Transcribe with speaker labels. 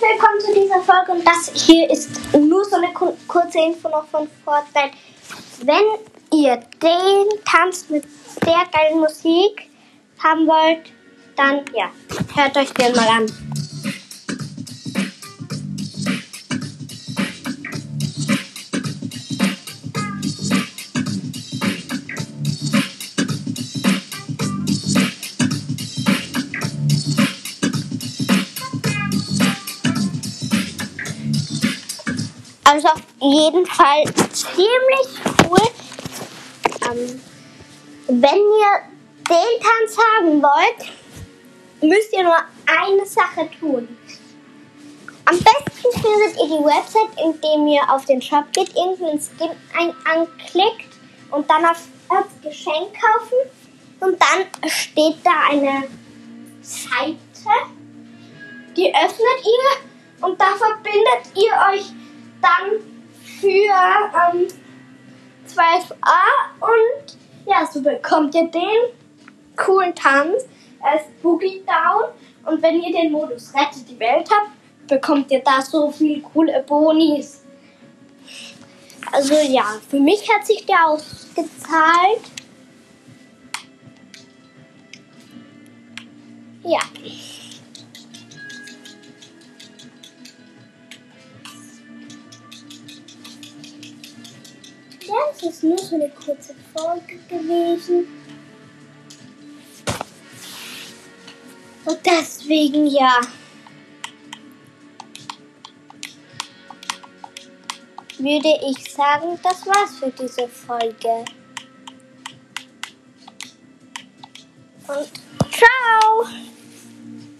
Speaker 1: willkommen zu dieser Folge und das hier ist nur so eine kurze Info noch von Fortnite. Wenn ihr den Tanz mit der geilen Musik haben wollt, dann ja, hört euch den mal an. Also auf jeden Fall ziemlich cool. Ähm, wenn ihr den Tanz haben wollt, müsst ihr nur eine Sache tun. Am besten findet ihr die Website, indem ihr auf den Shop geht, irgendeinen Skin ein anklickt und dann auf das Geschenk kaufen. Und dann steht da eine Seite, die öffnet ihr und da verbindet ihr euch dann für ähm, 12a und ja, so bekommt ihr den coolen Tanz. Er ist Boogie Down und wenn ihr den Modus Rettet die Welt habt, bekommt ihr da so viel coole Bonis. Also ja, für mich hat sich der ausgezahlt. Ja. Ja, es ist nur so eine kurze Folge gewesen. Und deswegen ja. Würde ich sagen, das war's für diese Folge. Und ciao!